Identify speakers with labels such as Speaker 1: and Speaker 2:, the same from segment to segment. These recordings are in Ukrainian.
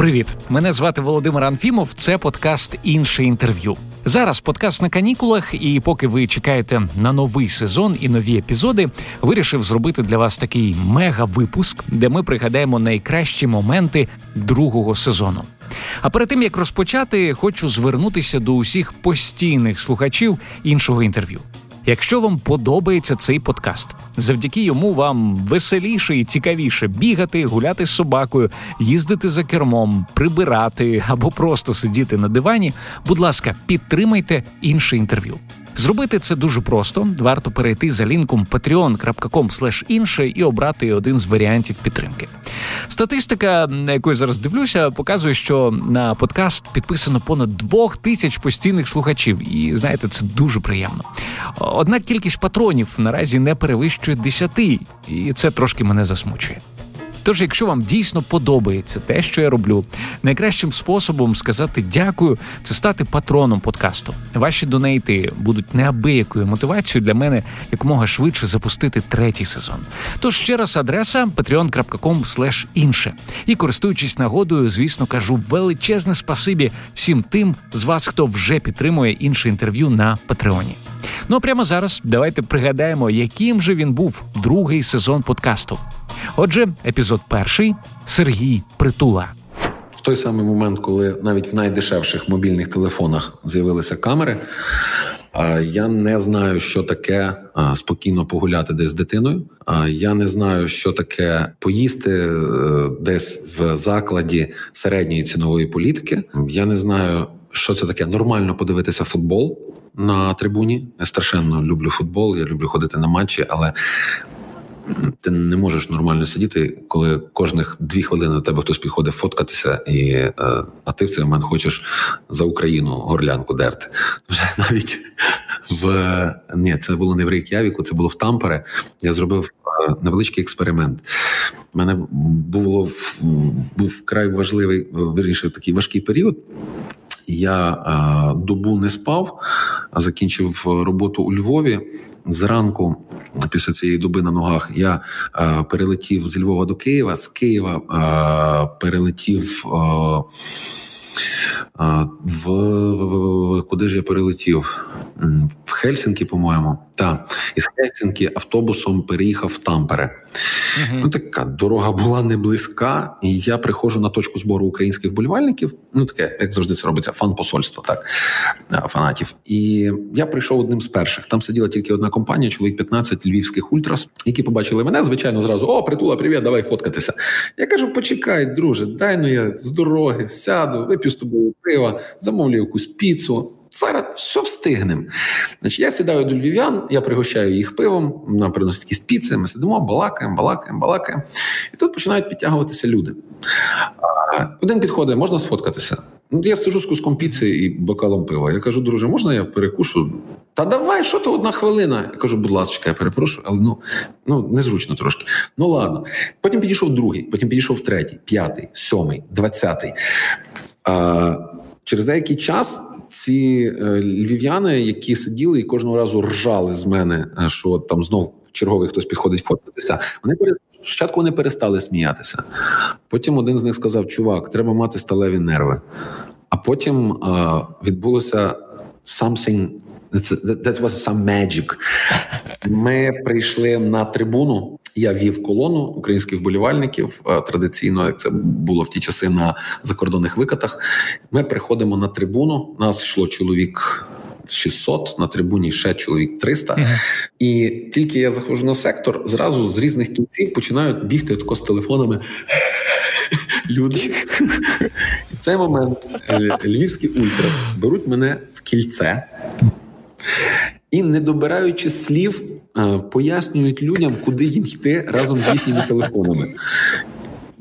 Speaker 1: Привіт, мене звати Володимир Анфімов. Це подкаст інше інтерв'ю. Зараз подкаст на канікулах, і поки ви чекаєте на новий сезон і нові епізоди, вирішив зробити для вас такий мега-випуск, де ми пригадаємо найкращі моменти другого сезону. А перед тим як розпочати, хочу звернутися до усіх постійних слухачів іншого інтерв'ю. Якщо вам подобається цей подкаст, завдяки йому вам веселіше і цікавіше бігати, гуляти з собакою, їздити за кермом, прибирати або просто сидіти на дивані. Будь ласка, підтримайте інше інтерв'ю. Зробити це дуже просто. Варто перейти за лінком patreon.com інше і обрати один з варіантів підтримки. Статистика, на яку я зараз дивлюся, показує, що на подкаст підписано понад двох тисяч постійних слухачів, і знаєте, це дуже приємно. Однак кількість патронів наразі не перевищує десяти, і це трошки мене засмучує. Тож, якщо вам дійсно подобається те, що я роблю, найкращим способом сказати дякую це стати патроном подкасту. Ваші донейти будуть неабиякою мотивацією для мене якомога швидше запустити третій сезон. Тож ще раз адреса patreon.com інше. І користуючись нагодою, звісно, кажу величезне спасибі всім тим з вас, хто вже підтримує інше інтерв'ю на Патреоні. Ну а прямо зараз давайте пригадаємо, яким же він був другий сезон подкасту. Отже, епізод перший Сергій Притула.
Speaker 2: В той самий момент, коли навіть в найдешевших мобільних телефонах з'явилися камери, я не знаю, що таке спокійно погуляти десь з дитиною. Я не знаю, що таке поїсти е, десь в закладі середньої цінової політики. Я не знаю, що це таке нормально подивитися футбол на трибуні. Я страшенно люблю футбол. Я люблю ходити на матчі, але ти не можеш нормально сидіти, коли кожних дві хвилини до тебе хтось підходить фоткатися, і е, а ти в цей момент хочеш за Україну горлянку дерти. Вже навіть в ні, це було не в Рейк'явіку, це було в Тампере. Я зробив е, невеличкий експеримент. У мене було був вкрай важливий вирішив такий важкий період. Я добу не спав, закінчив роботу у Львові. Зранку, після цієї доби на ногах, я перелетів з Львова до Києва. З Києва перелетів в, в, в куди ж я перелетів? В Хельсінкі, по-моєму. Так. Із Хельсінкі автобусом переїхав в Тампере. Uh-huh. Ну, така дорога була не близька, і я приходжу на точку збору українських болівальників. Ну, таке, як завжди, це робиться, фан-посольство, так, фанатів. І я прийшов одним з перших. Там сиділа тільки одна компанія, чоловік 15 львівських ультрас, які побачили мене, звичайно, зразу: О, Притула, привіт, давай фоткатися. Я кажу: почекай, друже, дай ну я з дороги сяду, вип'ю з тобою пива, замовлю якусь піцу. Зараз все встигнемо. Значить, Я сідаю до львів'ян, я пригощаю їх пивом, нам приносять якісь піци, ми сидимо, балакаємо, балакаємо, балакаємо. І тут починають підтягуватися люди. Один підходить, можна сфоткатися. Ну, Я сижу з куском піци і бокалом пива. Я кажу, друже, можна я перекушу? Та давай, що то одна хвилина. Я кажу, будь ласка, я перепрошую, але ну ну незручно трошки. Ну ладно. Потім підійшов другий, потім підійшов третій, п'ятий, сьомий, двадцятий. Через деякий час ці е, львів'яни, які сиділи і кожного разу ржали з мене, е, що там знов черговий хтось підходить фоткатися. Вони спочатку вони перестали сміятися. Потім один з них сказав: Чувак, треба мати сталеві нерви. А потім а, відбулося something that was some magic. Ми прийшли на трибуну. Я вів колону українських вболівальників традиційно, як це було в ті часи на закордонних викатах. Ми приходимо на трибуну. Нас йшло чоловік 600, на трибуні ще чоловік 300. Uh-huh. І тільки я заходжу на сектор, зразу з різних кінців починають бігти тако з телефонами. Люди в цей момент е, львівські ультрас беруть мене в кільце. І, не добираючи слів, е, пояснюють людям, куди їм йти разом з їхніми телефонами.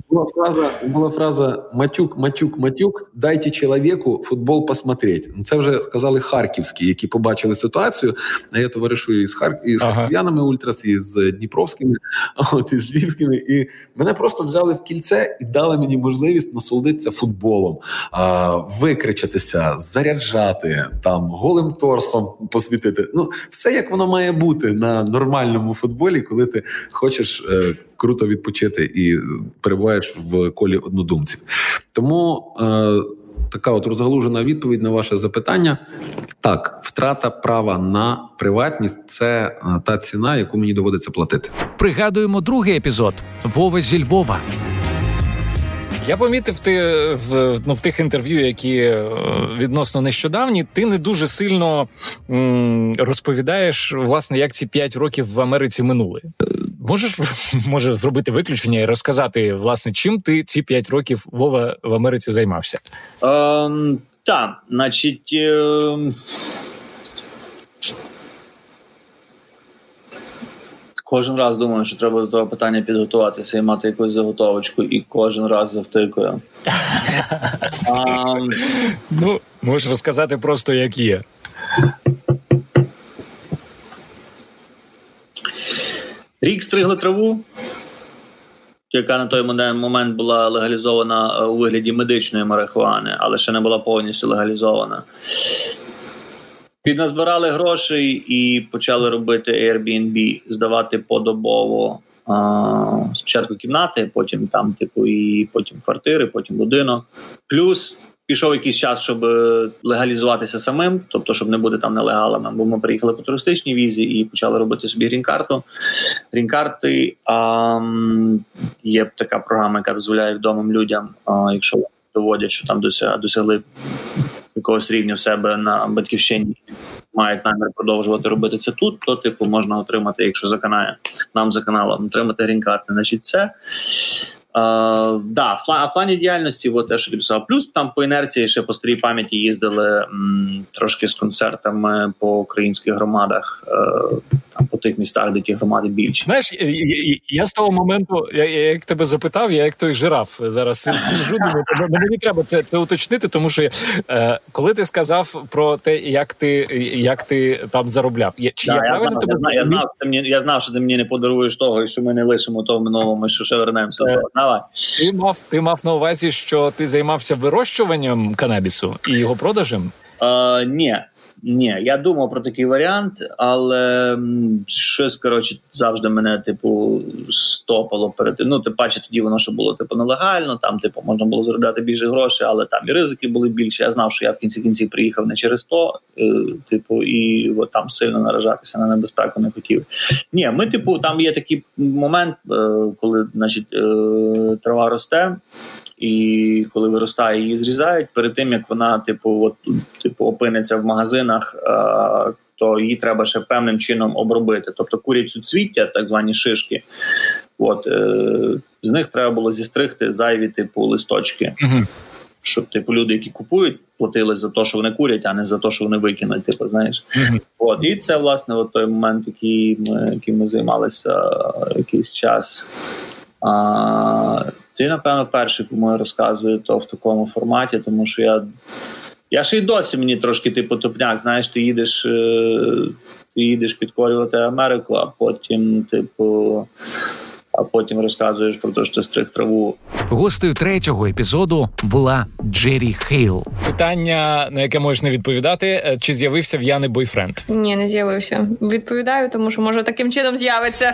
Speaker 2: Була фраза, була фраза Матюк, Матюк, Матюк, дайте чоловіку футбол посмотреть. Ну це вже сказали харківські, які побачили ситуацію. А я товаришую із Хар... із ага. харків'янами ультрас, і з Дніпровськими, от із Львівськими. І мене просто взяли в кільце і дали мені можливість насолодитися футболом, а, викричатися, заряджати там голим торсом посвітити. Ну, все як воно має бути на нормальному футболі, коли ти хочеш. Круто відпочити і перебуваєш в колі однодумців. Тому е, така от розгалужена відповідь на ваше запитання. Так, втрата права на приватність це е, та ціна, яку мені доводиться платити.
Speaker 1: Пригадуємо другий епізод Вова зі Львова. Я помітив ти в ну, в тих інтерв'ю, які е, відносно нещодавні, ти не дуже сильно м, розповідаєш, власне, як ці п'ять років в Америці минули. Можеш може зробити виключення і розказати, власне, чим ти ці п'ять років Вова в Америці займався?
Speaker 3: Ем, Так, значить. Е... Кожен раз думаю, що треба до того питання підготуватися і мати якусь заготовочку, і кожен раз завтикую.
Speaker 1: а, ну, можеш розказати просто, як є.
Speaker 3: Рік стригли траву, яка на той момент була легалізована у вигляді медичної марихуани, але ще не була повністю легалізована. Підназбирали грошей і почали робити Airbnb, здавати подобово. А, спочатку кімнати, потім там, типу, і потім квартири, потім будинок. Плюс пішов якийсь час, щоб легалізуватися самим, тобто, щоб не бути там нелегалами. Бо ми приїхали по туристичній візі і почали робити собі грін-карту. Грін-карти а, є така програма, яка дозволяє відомим людям, а, якщо доводять, що там досягли якогось рівня в себе на батьківщині мають намір продовжувати робити це тут, то типу можна отримати, якщо заканає нам за каналом, отримати грін-карти. Значить, це Uh, да, в плані, в плані діяльності, от те, що ти писав. Плюс там по інерції ще по старій пам'яті їздили м, трошки з концертами по українських громадах, е, там по тих містах, де ті громади більші.
Speaker 1: Знаєш, я, я, я з того моменту, я, я як тебе запитав, я як той жираф зараз сиджу, думаю, мені треба це це уточнити, тому що е, коли ти сказав про те, як ти як ти там заробляв, я, чи да, я, я правильно знав, тебе
Speaker 3: я знав, я знав, ти мені я знав, що ти мені не подаруєш того, і що ми не лишимо того минулому, що ще вернемося. Давай.
Speaker 1: Ти мав ти мав на увазі, що ти займався вирощуванням канабісу і його продажем?
Speaker 3: Е, Ні, ні, я думав про такий варіант, але щось коротше завжди мене, типу, стопало перед Ну, ти паче, тоді воно ще було типу нелегально. Там, типу, можна було заробляти більше грошей, але там і ризики були більші. Я знав, що я в кінці кінців приїхав не через то, е, типу, і от, там сильно наражатися на небезпеку не хотів. Ні, ми, типу, там є такий момент, е, коли, значить, е, трава росте і коли виростає, її зрізають. Перед тим як вона, типу, от типу, опиниться в магазинах, а, то її треба ще певним чином обробити. Тобто курять цвіття, так звані шишки. От е, з них треба було зістригти зайві типу листочки. uh Щоб типу люди, які купують, платили за те, що вони курять, а не за те, що вони викинуть. Типу, знаєш, uh от і це власне от той момент, який ми яким ми займалися якийсь час. А, ти, напевно, перший кому я розказую то в такому форматі, тому що я я ще й досі мені трошки типу топняк. Знаєш, ти їдеш е, ти їдеш підкорювати Америку, а потім, типу. А потім розказуєш про те, що ти стриг траву.
Speaker 1: Гостею третього епізоду була Джеррі Хейл. Питання, на яке можеш не відповідати, е, чи з'явився в Яни бойфренд?
Speaker 4: Ні, не з'явився. Відповідаю, тому що може таким чином з'явиться.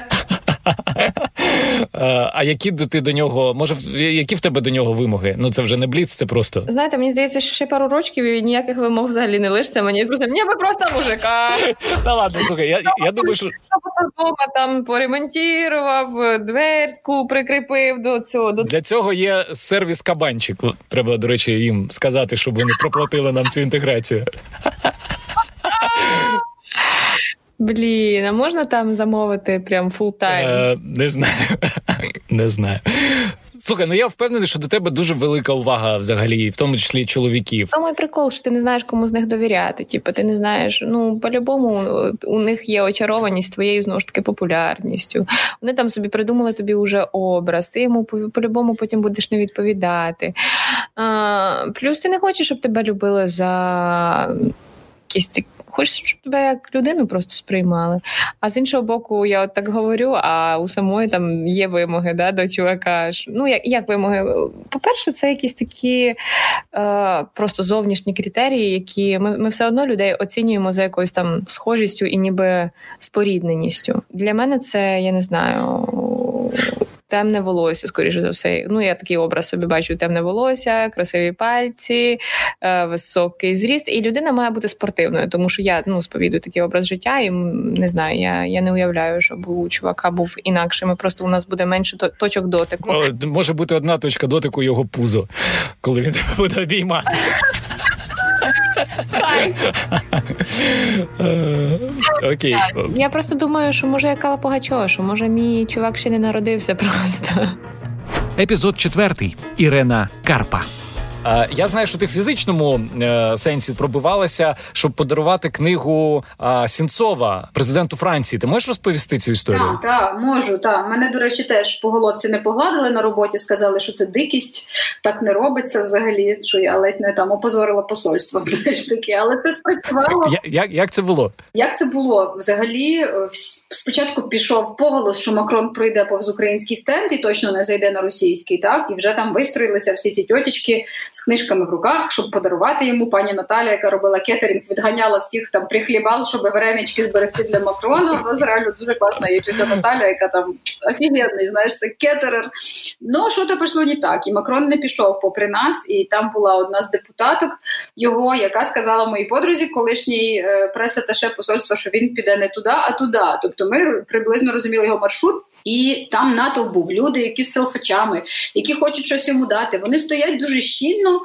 Speaker 1: А які ти до нього, може, які в тебе до нього вимоги? Ну це вже не бліц, це просто.
Speaker 4: Знаєте, мені здається, що ще пару рочків і ніяких вимог взагалі не лишиться. Мені просто мені би просто мужика.
Speaker 1: Та ладно, слухай, я я думаю, що
Speaker 4: вдома там поремонтував, дверку прикріпив до цього.
Speaker 1: Для цього є сервіс кабанчику. Треба, до речі, їм сказати, щоб вони проплатили нам цю інтеграцію.
Speaker 4: Блін, а можна там замовити прям фултайм? Е,
Speaker 1: Не знаю. Не знаю. Слухай, ну я впевнений, що до тебе дуже велика увага взагалі, в тому числі чоловіків.
Speaker 4: Самий прикол, що ти не знаєш, кому з них довіряти. Типу, ти не знаєш. Ну по-любому у них є очарованість твоєю знову ж таки популярністю. Вони там собі придумали тобі уже образ. Ти йому по-любому потім будеш не відповідати. А, Плюс ти не хочеш, щоб тебе любили за якісь Хочеться, щоб тебе як людину просто сприймали. А з іншого боку, я от так говорю, а у самої там є вимоги да, до чувака. Ну, як як вимоги? По-перше, це якісь такі е, просто зовнішні критерії, які ми ми все одно людей оцінюємо за якоюсь там схожістю і ніби спорідненістю. Для мене це я не знаю
Speaker 5: темне волосся, скоріше за все. Ну, я такий образ собі бачу: темне волосся, красиві пальці, е, високий зріст. І людина має бути спортивною, тому що я ну, сповідую такий образ життя, і не знаю, я я не уявляю, щоб у чувака був інакшим. Просто у нас буде менше точок дотику.
Speaker 1: Може бути одна точка дотику його пузо, коли він тебе буде обіймати. Окей.
Speaker 5: Я просто думаю, що може я Кала Погачова, що може мій чувак ще не народився просто.
Speaker 1: Епізод четвертий. Ірена Карпа. Я знаю, що ти в фізичному е, сенсі пробивалася, щоб подарувати книгу Сінцова президенту Франції. Ти можеш розповісти цю історію?
Speaker 6: Так, так, можу. Так. Мене, до речі, теж по головці не погладили на роботі. Сказали, що це дикість, так не робиться взагалі. Що я ледь не там опозорила посольство. таки, але це спрацювало.
Speaker 1: Як як це було?
Speaker 6: Як це було? Взагалі, е, спочатку пішов поголос, що Макрон пройде повз український стенд і точно не зайде на російський, так і вже там вистроїлися всі ці тьотічки з книжками в руках, щоб подарувати йому пані Наталя, яка робила кетерінг, відганяла всіх там прихлібал, щоб варенички зберегти для Макрона. У нас реально дуже класна є тетя Наталя, яка там офігенний, знаєш, це кетерер. Ну що то пішло не так. І Макрон не пішов попри нас, і там була одна з депутаток його, яка сказала моїй подрузі, колишній е, прес-аташе посольства, що він піде не туди, а туди. Тобто ми приблизно розуміли його маршрут. І там натовп був люди, які з селфачами, які хочуть щось йому дати. Вони стоять дуже щільно.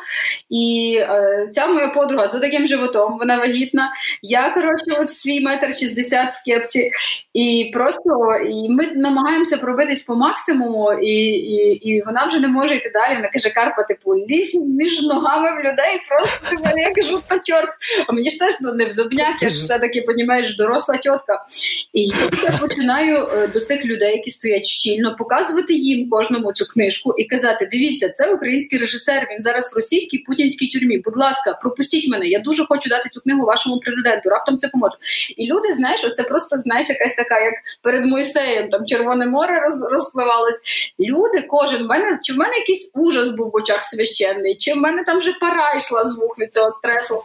Speaker 6: І е, ця моя подруга за таким животом, вона вагітна. Я коротше, от свій метр шістдесят в кепці, і просто і ми намагаємося пробитись по максимуму, і і, і вона вже не може йти далі. Вона каже: Карпа, типу, лізь між ногами в людей. Просто типу, я кажу, та чорт. А мені ж теж ну, не в зубняк, я ж все таки понімаєш, доросла тітка. І я починаю е, до цих людей, які стоять щільно, показувати їм кожному цю книжку і казати: Дивіться, це український режисер. Він зараз в російській путінській тюрмі. Будь ласка, пропустіть мене. Я дуже хочу дати цю книгу вашому президенту. Раптом це поможе. І люди, знаєш, це просто знаєш, якась така, як перед Мойсеєм, там Червоне море роз, розпливалось. Люди, кожен в мене чи в мене якийсь ужас був в очах священний, чи в мене там вже пара йшла з вух від цього стресу.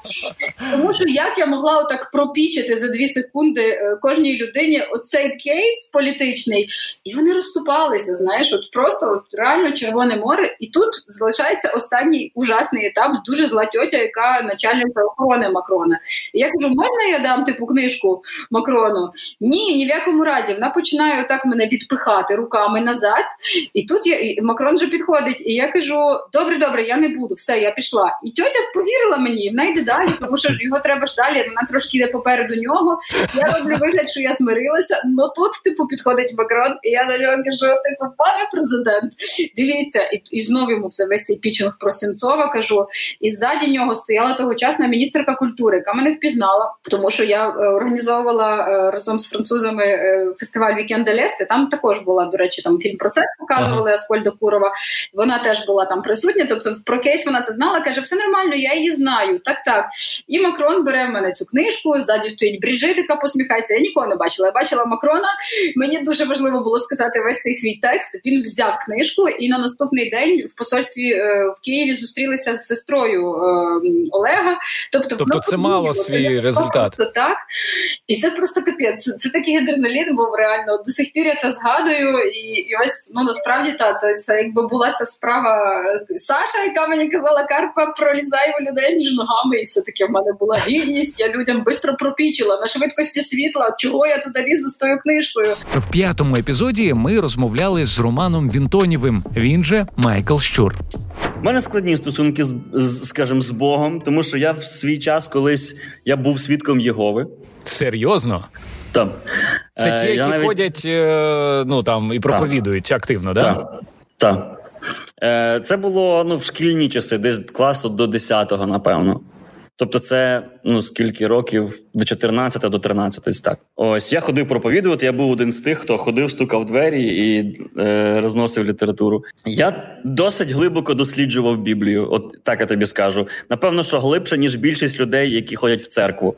Speaker 6: Тому що як я могла отак пропічити за дві секунди е, кожній людині оцей кейс політичний, і вони розступалися. Знаєш, от просто от реально Червоне море, і тут залишається останній ужасний етап. Дуже зла тьотя, яка начальниця охорони Макрона. І я кажу, можна я дам типу книжку Макрону? Ні, ні в якому разі. Вона починає отак мене відпихати руками назад. І тут я і Макрон вже підходить, і я кажу: добре, добре, я не буду, все, я пішла. І тьотя повірила мені, вона йде далі, тому що його треба ж далі. Вона трошки йде попереду нього. Я роблю вигляд, що я змирилася. Ну тут, типу, підходить Макрон, і я на нього кажу: типу, пане президент, дивіться, і і знову йому все весь цей пічинг про Сенцова кажу. І ззаді нього стояла тогочасна міністерка культури, яка мене впізнала, тому що я е, організовувала е, разом з французами е, фестиваль Вікенда Лести. Там також була, до речі, там фільм про це показували Аскольда Курова. Вона теж була там присутня. Тобто, про кейс вона це знала. каже: все нормально, я її знаю. Так, так. І Макрон бере в мене цю книжку. Ззаді стоїть Бріджит, яка посміхається. Я нікого не бачила. Я бачила Макрона. Мені дуже важливо було сказати весь цей свій текст. Він взяв книжку, і на наступний день в посольстві в Києві зустрілися з сестрою Олега. Тобто,
Speaker 1: тобто це мало свій результат.
Speaker 6: Просто так. І це просто капець. Це, це такий адреналін був реально. До сих пір я це згадую. І і ось ну насправді та це, це якби була ця справа Саша, яка мені казала, Карпа, пролізай у людей між ногами. І все таки в мене була гідність. Я людям швидко пропічила на швидкості світла. Чого я туди лізу з тою книжкою?
Speaker 1: В п'ятому епізоді ми розмовляли з Романом Вінтонівим. Він же Майкл Щур.
Speaker 7: У мене складні стосунки з, скажімо, з Богом, тому що я в свій час колись я був свідком Єгови.
Speaker 1: Серйозно?
Speaker 7: Так.
Speaker 1: Це ті, е, які навіть... ходять е, ну там і проповідують так. активно, да?
Speaker 7: так? Так. Е, Це було ну, в шкільні часи, десь класу до 10-го, напевно. Тобто, це ну скільки років до 14 до 13, так. Ось я ходив проповідувати. Я був один з тих, хто ходив, стукав двері і е, розносив літературу. Я досить глибоко досліджував Біблію. От так я тобі скажу. Напевно, що глибше ніж більшість людей, які ходять в церкву.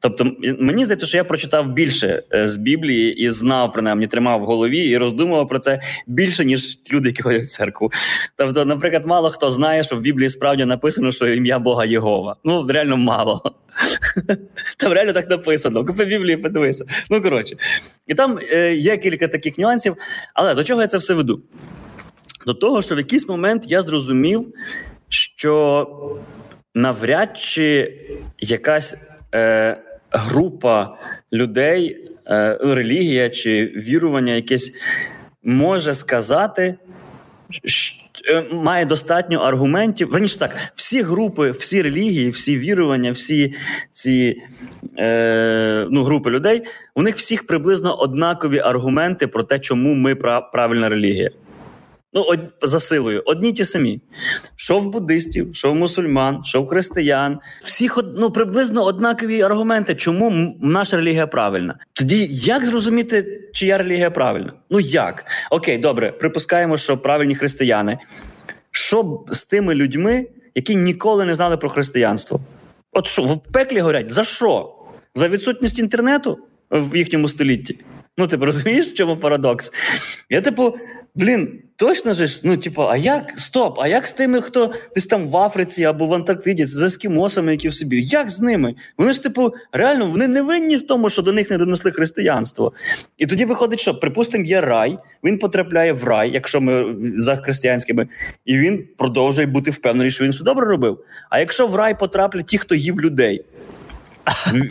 Speaker 7: Тобто, мені здається, що я прочитав більше е, з Біблії і знав принаймні, тримав в голові і роздумував про це більше, ніж люди, які ходять в церкву. Тобто, наприклад, мало хто знає, що в Біблії справді написано, що ім'я Бога Єгова. Ну реально мало. Там реально так написано. Купи Біблію, подивися. Ну, коротше. І там е, є кілька таких нюансів. Але до чого я це все веду? До того, що в якийсь момент я зрозумів, що навряд чи якась е, група людей, е, релігія чи вірування якесь може сказати, Е, має достатньо аргументів. Верніше так, всі групи, всі релігії, всі вірування, всі ці е, ну, групи людей, у них всіх приблизно однакові аргументи про те, чому ми правильна релігія. Ну, од, за силою, одні ті самі. Що в буддистів, що в мусульман, що в християн. Всіх ну, приблизно однакові аргументи, чому наша релігія правильна. Тоді як зрозуміти, чия релігія правильна? Ну як? Окей, добре, припускаємо, що правильні християни. Що з тими людьми, які ніколи не знали про християнство? От що, в пеклі горять? За що? За відсутність інтернету в їхньому столітті? Ну, ти розумієш, в чому парадокс? Я, типу, блін, точно ж, ну, типу, а як? Стоп, а як з тими, хто десь там в Африці або в Антарктиді, з ескімосами, які в собі? Як з ними? Вони ж, типу, реально вони не винні в тому, що до них не донесли християнство. І тоді виходить, що, припустимо, є рай, він потрапляє в рай, якщо ми за християнськими, і він продовжує бути впевнений, що він все добре робив. А якщо в рай потраплять ті, хто їв людей.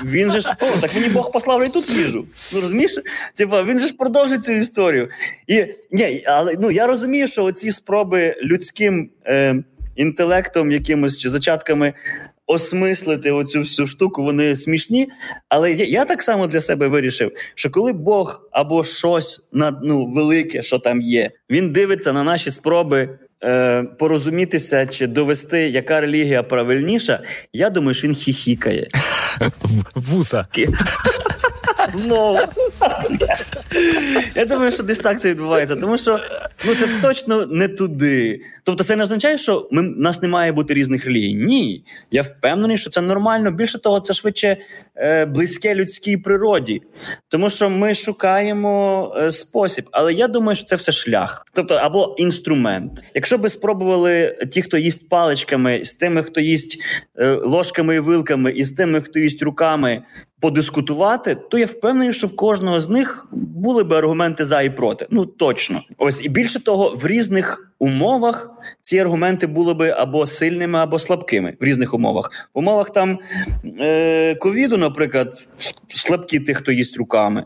Speaker 7: Він же ж о, так мені Бог послав і тут їжу. Ну розумієш? Типа він же ж продовжить цю історію. І ні, але ну я розумію, що оці спроби людським е, інтелектом, якимось чи зачатками осмислити оцю всю штуку, вони смішні. Але я, я так само для себе вирішив, що коли Бог або щось на ну велике, що там є, він дивиться на наші спроби е, порозумітися чи довести, яка релігія правильніша, я думаю, що він хіхікає.
Speaker 1: Вуса.
Speaker 7: Знову. Я думаю, що десь так це відбувається, тому що ну це точно не туди. Тобто, це не означає, що ми, нас не має бути різних релігій. Ні. Я впевнений, що це нормально. Більше того, це швидше близьке людській природі, тому що ми шукаємо е, спосіб. Але я думаю, що це все шлях, тобто або інструмент. Якщо би спробували ті, хто їсть паличками, з тими, хто їсть е, ложками і вилками, і з тими, хто їсть руками, подискутувати, то я впевнений, що в кожного з них були би аргументи за і проти. Ну точно, ось і більше того, в різних умовах ці аргументи були би або сильними, або слабкими в різних умовах. В умовах там е, ковіду, наприклад, слабкі тих, хто їсть руками.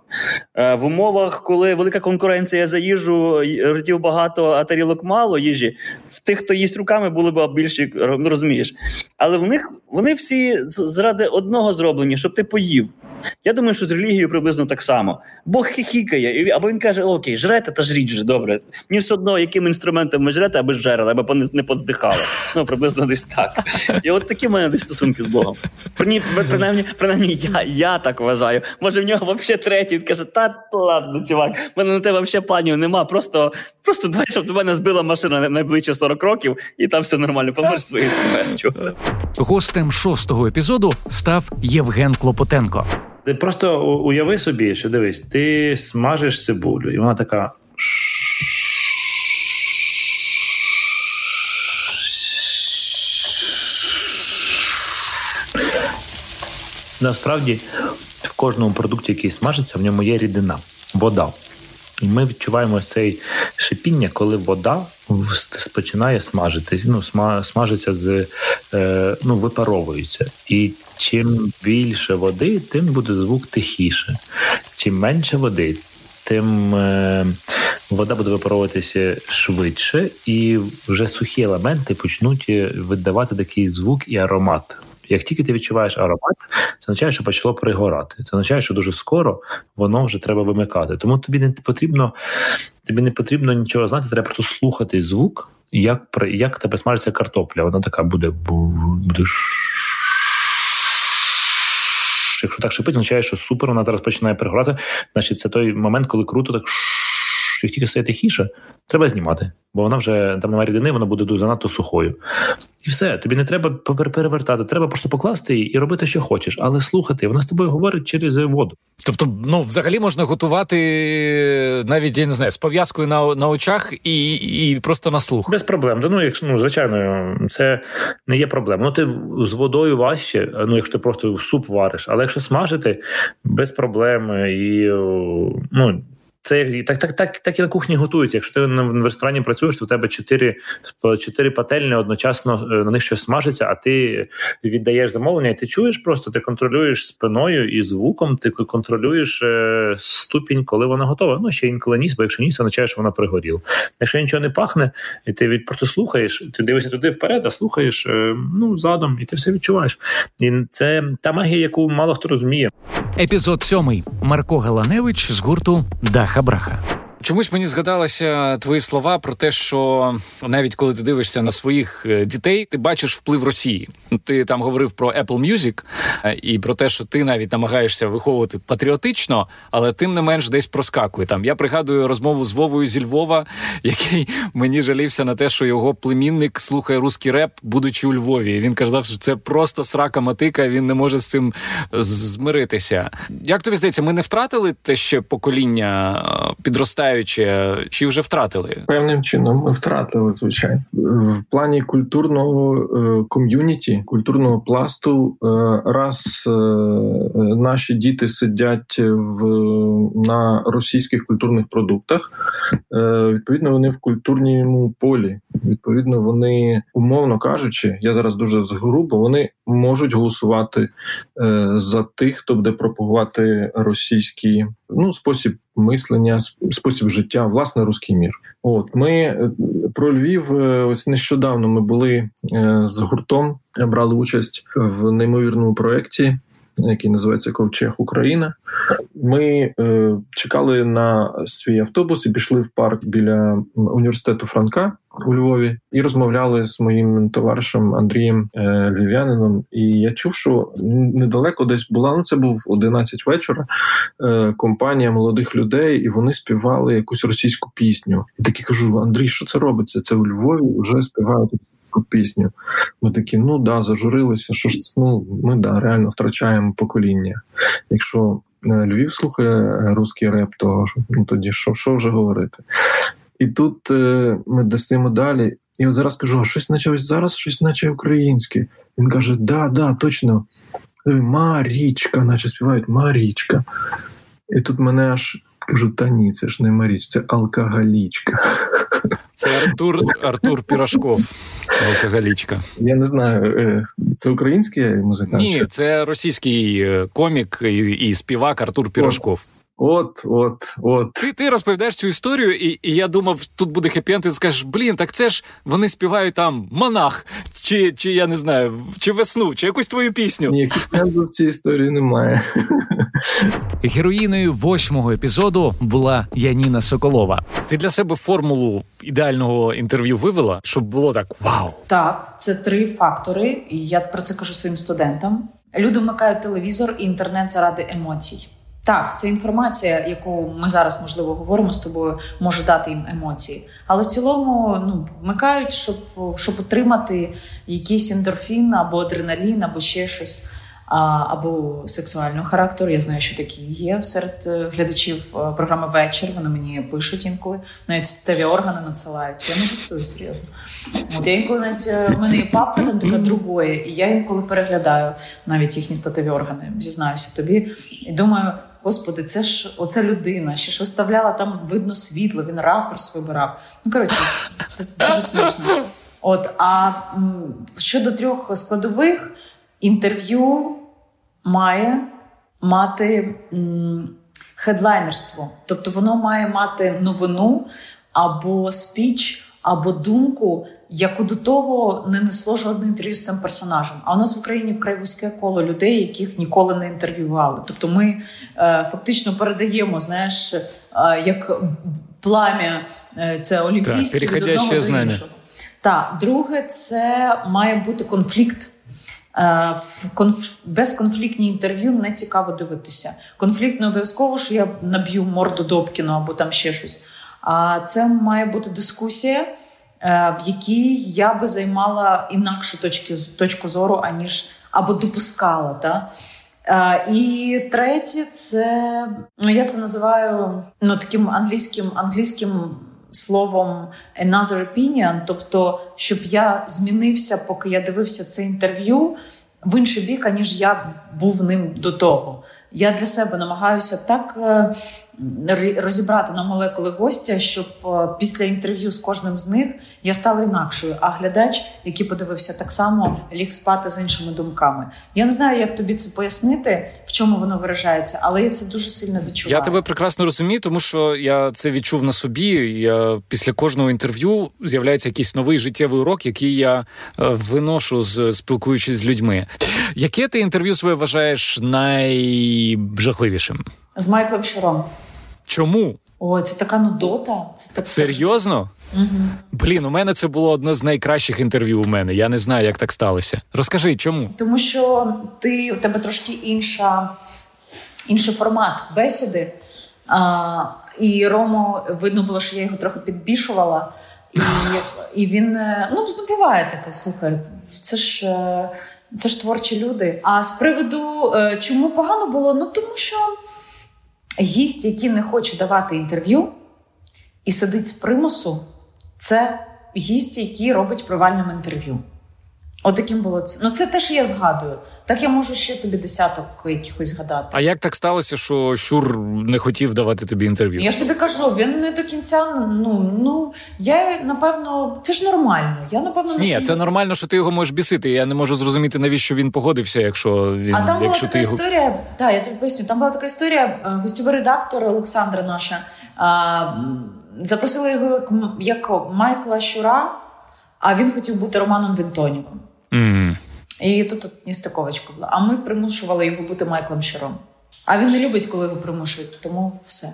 Speaker 7: Е, в умовах, коли велика конкуренція за їжу, ртів багато, а тарілок мало їжі, в тих, хто їсть руками, були б більші, ну розумієш. Але в них вони всі заради одного зроблені, щоб ти поїв. Я думаю, що з релігією приблизно так само. Бог хихікає, або він каже: Окей, жрете та жріть вже добре. Мені все одно, яким інструментом ви жрете, аби жерели, аби не поздихали. Ну, приблизно десь так. І от такі в мене десь стосунки з Богом. Принаймні, принаймні я я так вважаю. Може, в нього взагалі третій. Він каже, та ладно, чувак, в мене на тебе взагалі планів нема. Просто просто давай, щоб до мене збила машина найближче 40 років, і там все нормально, помер свої себе.
Speaker 1: Гостем шостого епізоду став Євген Клопотенко.
Speaker 8: Ти просто уяви собі, що дивись, ти смажиш цибулю, і вона така. Насправді, в кожному продукті, який смажиться, в ньому є рідина, вода. І ми відчуваємо цей шипіння, коли вода починає смажитись, ну, смажиться з е, ну, випаровується. І чим більше води, тим буде звук тихіше. Чим менше води, тим е, вода буде випаровуватися швидше, і вже сухі елементи почнуть видавати такий звук і аромат. Як тільки ти відчуваєш аромат, це означає, що почало пригорати. Це означає, що дуже скоро воно вже треба вимикати. Тому тобі не потрібно тобі не потрібно нічого знати, треба просто слухати звук, як як тебе смажиться картопля. Вона така буде буде. Якщо так шипить, означає, що супер, вона зараз починає пригорати. Значить, це той момент, коли круто так як тільки стає тихіше, треба знімати, бо вона вже там немає рідини, вона буде занадто сухою. І все, тобі не треба перевертати, треба просто покласти її і робити, що хочеш, але слухати, вона з тобою говорить через воду.
Speaker 1: Тобто, ну взагалі можна готувати навіть я не знаю з пов'язкою на на очах і і просто на слух.
Speaker 8: Без проблем. Ну, якщо ну, звичайно, це не є проблема. Ну ти з водою важче, ну якщо ти просто суп вариш, але якщо смажити без проблем і ну. Це так, так, так, так і на кухні готуються. Якщо ти в ресторані працюєш, то в тебе чотири чотири пательні одночасно е, на них щось смажиться, а ти віддаєш замовлення, і ти чуєш просто, ти контролюєш спиною і звуком, ти контролюєш е, ступінь, коли вона готова. Ну ще інколи ніс, бо якщо ніс, означає, що вона пригоріла. Якщо нічого не пахне, і ти від просто слухаєш, ти дивишся туди вперед, а слухаєш е, ну задом, і ти все відчуваєш. І це та магія, яку мало хто розуміє.
Speaker 1: Епізод сьомий Марко Галаневич з гурту Даха Браха. Чомусь мені згадалися твої слова про те, що навіть коли ти дивишся на своїх е, дітей, ти бачиш вплив Росії. Ти там говорив про Apple Music е, і про те, що ти навіть намагаєшся виховувати патріотично, але тим не менш десь проскакує. Там я пригадую розмову з Вовою зі Львова, який мені жалівся на те, що його племінник слухає русський реп, будучи у Львові. Він казав, що це просто срака матика. Він не може з цим змиритися. Як тобі здається, ми не втратили те ще покоління е, підростає? Втрачаючи, чи вже втратили?
Speaker 9: Певним чином ми втратили, звичайно. В плані культурного е, ком'юніті, культурного пласту, е, раз е, наші діти сидять в на російських культурних продуктах, відповідно, вони в культурному полі. Відповідно, вони, умовно кажучи, я зараз дуже згрубо, вони можуть голосувати за тих, хто буде пропагувати російський ну спосіб мислення, спосіб життя, власне, руський мір. От ми е, про Львів. Е, ось нещодавно ми були е, з гуртом, брали участь в неймовірному проєкті, який називається Ковчег Україна. Ми е, чекали на свій автобус і пішли в парк біля університету Франка у Львові і розмовляли з моїм товаришем Андрієм е, Львів'янином. І я чув, що недалеко десь була. Ну це був 11 вечора. Е, компанія молодих людей, і вони співали якусь російську пісню. І такі кажу: Андрій, що це робиться? Це у Львові вже співають пісню. Ми такі, ну да, зажурилися. Що ж ну ми да реально втрачаємо покоління. Якщо е, Львів слухає русський реп, то ну тоді що що вже говорити? І тут е, ми достаємо далі. І от зараз кажу, а щось наче ось зараз щось наче українське. Він каже: Да, да, точно. Марічка, наче співають Марічка. І тут мене аж кажу: та ні, це ж не Маріч, це алкоголічка.
Speaker 1: Це Артур Артур Пірашков, алкоголічка.
Speaker 9: Я не знаю, е, це український музикант?
Speaker 1: Ні, це російський е, комік і і співак Артур Пірашков.
Speaker 9: От, от, от.
Speaker 1: Ти ти розповідаєш цю історію, і і я думав, тут буде хеппі ти скажеш, блін, так це ж вони співають там монах, чи чи я не знаю, чи весну, чи якусь твою пісню.
Speaker 9: Ні, в цій історії немає.
Speaker 1: Героїною восьмого епізоду була Яніна Соколова. Ти для себе формулу ідеального інтерв'ю вивела, щоб було так вау.
Speaker 10: Так, це три фактори, і я про це кажу своїм студентам. Люди вмикають телевізор і інтернет заради емоцій. Так, це інформація, яку ми зараз можливо говоримо з тобою, може дати їм емоції, але в цілому ну вмикають, щоб щоб отримати якийсь ендорфін або адреналін, або ще щось або сексуального характеру. Я знаю, що такі є серед е, глядачів е, програми вечір. Вони мені пишуть інколи, навіть статеві органи надсилають. Я не жартую серйозно. От я інколи навіть е, в мене є папка там така другої, і я інколи переглядаю навіть їхні статеві органи. Зізнаюся тобі, і думаю. Господи, це ж оця людина, ще ж виставляла там видно світло, він ракурс вибирав. Ну коротше, це дуже смішно. От а щодо трьох складових, інтерв'ю має мати хедлайнерство, тобто воно має мати новину або спіч, або думку, яку до того не несло жодне інтерв'ю з цим персонажем. А у нас в Україні вкрай вузьке коло людей, яких ніколи не інтерв'ювали. Тобто, ми е, фактично передаємо, знаєш, е, як плам'я е, це олімпійське від одного до іншого. Так, друге, це має бути конфлікт. Е, в конф... безконфліктні інтерв'ю не цікаво дивитися. Конфлікт не обов'язково, що я наб'ю морду Добкіну або там ще щось. А це має бути дискусія, в якій я би займала інакшу точку, точку зору, аніж або допускала. Та? Е, і третє, це ну я це називаю ну таким англійським англійським словом another opinion, тобто, щоб я змінився, поки я дивився це інтерв'ю в інший бік, аніж я був ним до того. Я для себе намагаюся так е, розібрати на молекули гостя, щоб е, після інтерв'ю з кожним з них я стала інакшою. А глядач, який подивився так само, ліг спати з іншими думками. Я не знаю, як тобі це пояснити, в чому воно виражається, але я це дуже сильно відчуваю.
Speaker 1: Я тебе прекрасно розумію, тому що я це відчув на собі. Я після кожного інтерв'ю з'являється якийсь новий життєвий урок, який я е, виношу з спілкуючись з людьми. Яке ти інтерв'ю своє вважаєш найжахливішим?
Speaker 10: З Майклом Шаром.
Speaker 1: Чому?
Speaker 10: О, це така нудота. Це так
Speaker 1: серйозно?
Speaker 10: Угу.
Speaker 1: Блін, у мене це було одне з найкращих інтерв'ю. У мене я не знаю, як так сталося. Розкажи, чому?
Speaker 10: Тому що ти у тебе трошки інша, інший формат бесіди. А, І Рому видно було, що я його трохи підбішувала, і і він е, ну буває таке. Слухай, це ж е, це ж творчі люди. А з приводу е, чому погано було? Ну тому що гість, який не хоче давати інтерв'ю і сидить з примусу, це гість, який робить провальним інтерв'ю. Отаким було це. Ну, це те, що я згадую. Так я можу ще тобі десяток якихось згадати.
Speaker 1: А як так сталося, що Щур не хотів давати тобі інтерв'ю?
Speaker 10: Я ж тобі кажу, він не до кінця. Ну ну я напевно, це ж нормально. Я напевно не
Speaker 1: ні, це нормально, що ти його можеш бісити. Я не можу зрозуміти, навіщо він погодився, якщо він
Speaker 10: а там
Speaker 1: якщо
Speaker 10: була така
Speaker 1: його...
Speaker 10: історія. Так, я тобі поясню. Там була така історія. Е, гостьовий редактор Олександра наша а, запросила його як, як Майкла Щура, а він хотів бути Романом Вінтонівим.
Speaker 1: Mm.
Speaker 10: І тут, тут нестиковочка була. А ми примушували його бути Майклом Щиром. А він не любить, коли його примушують, тому все.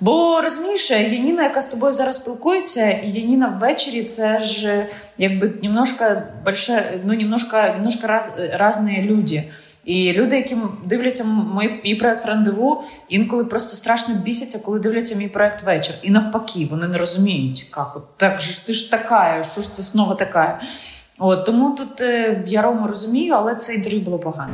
Speaker 10: Бо розумієш, Яніна, яка з тобою зараз спілкується, і Яніна ввечері це ж якби немножко більше, ну немножко, немножко раз, різні люди. І люди, які дивляться мій, мій проект рандеву, інколи просто страшно бісяться, коли дивляться мій проект вечір. І навпаки, вони не розуміють, як от так ж ти ж така, що ж ти знову така. От тому тут е, я Рому розумію, але це інтерв'ю було погано.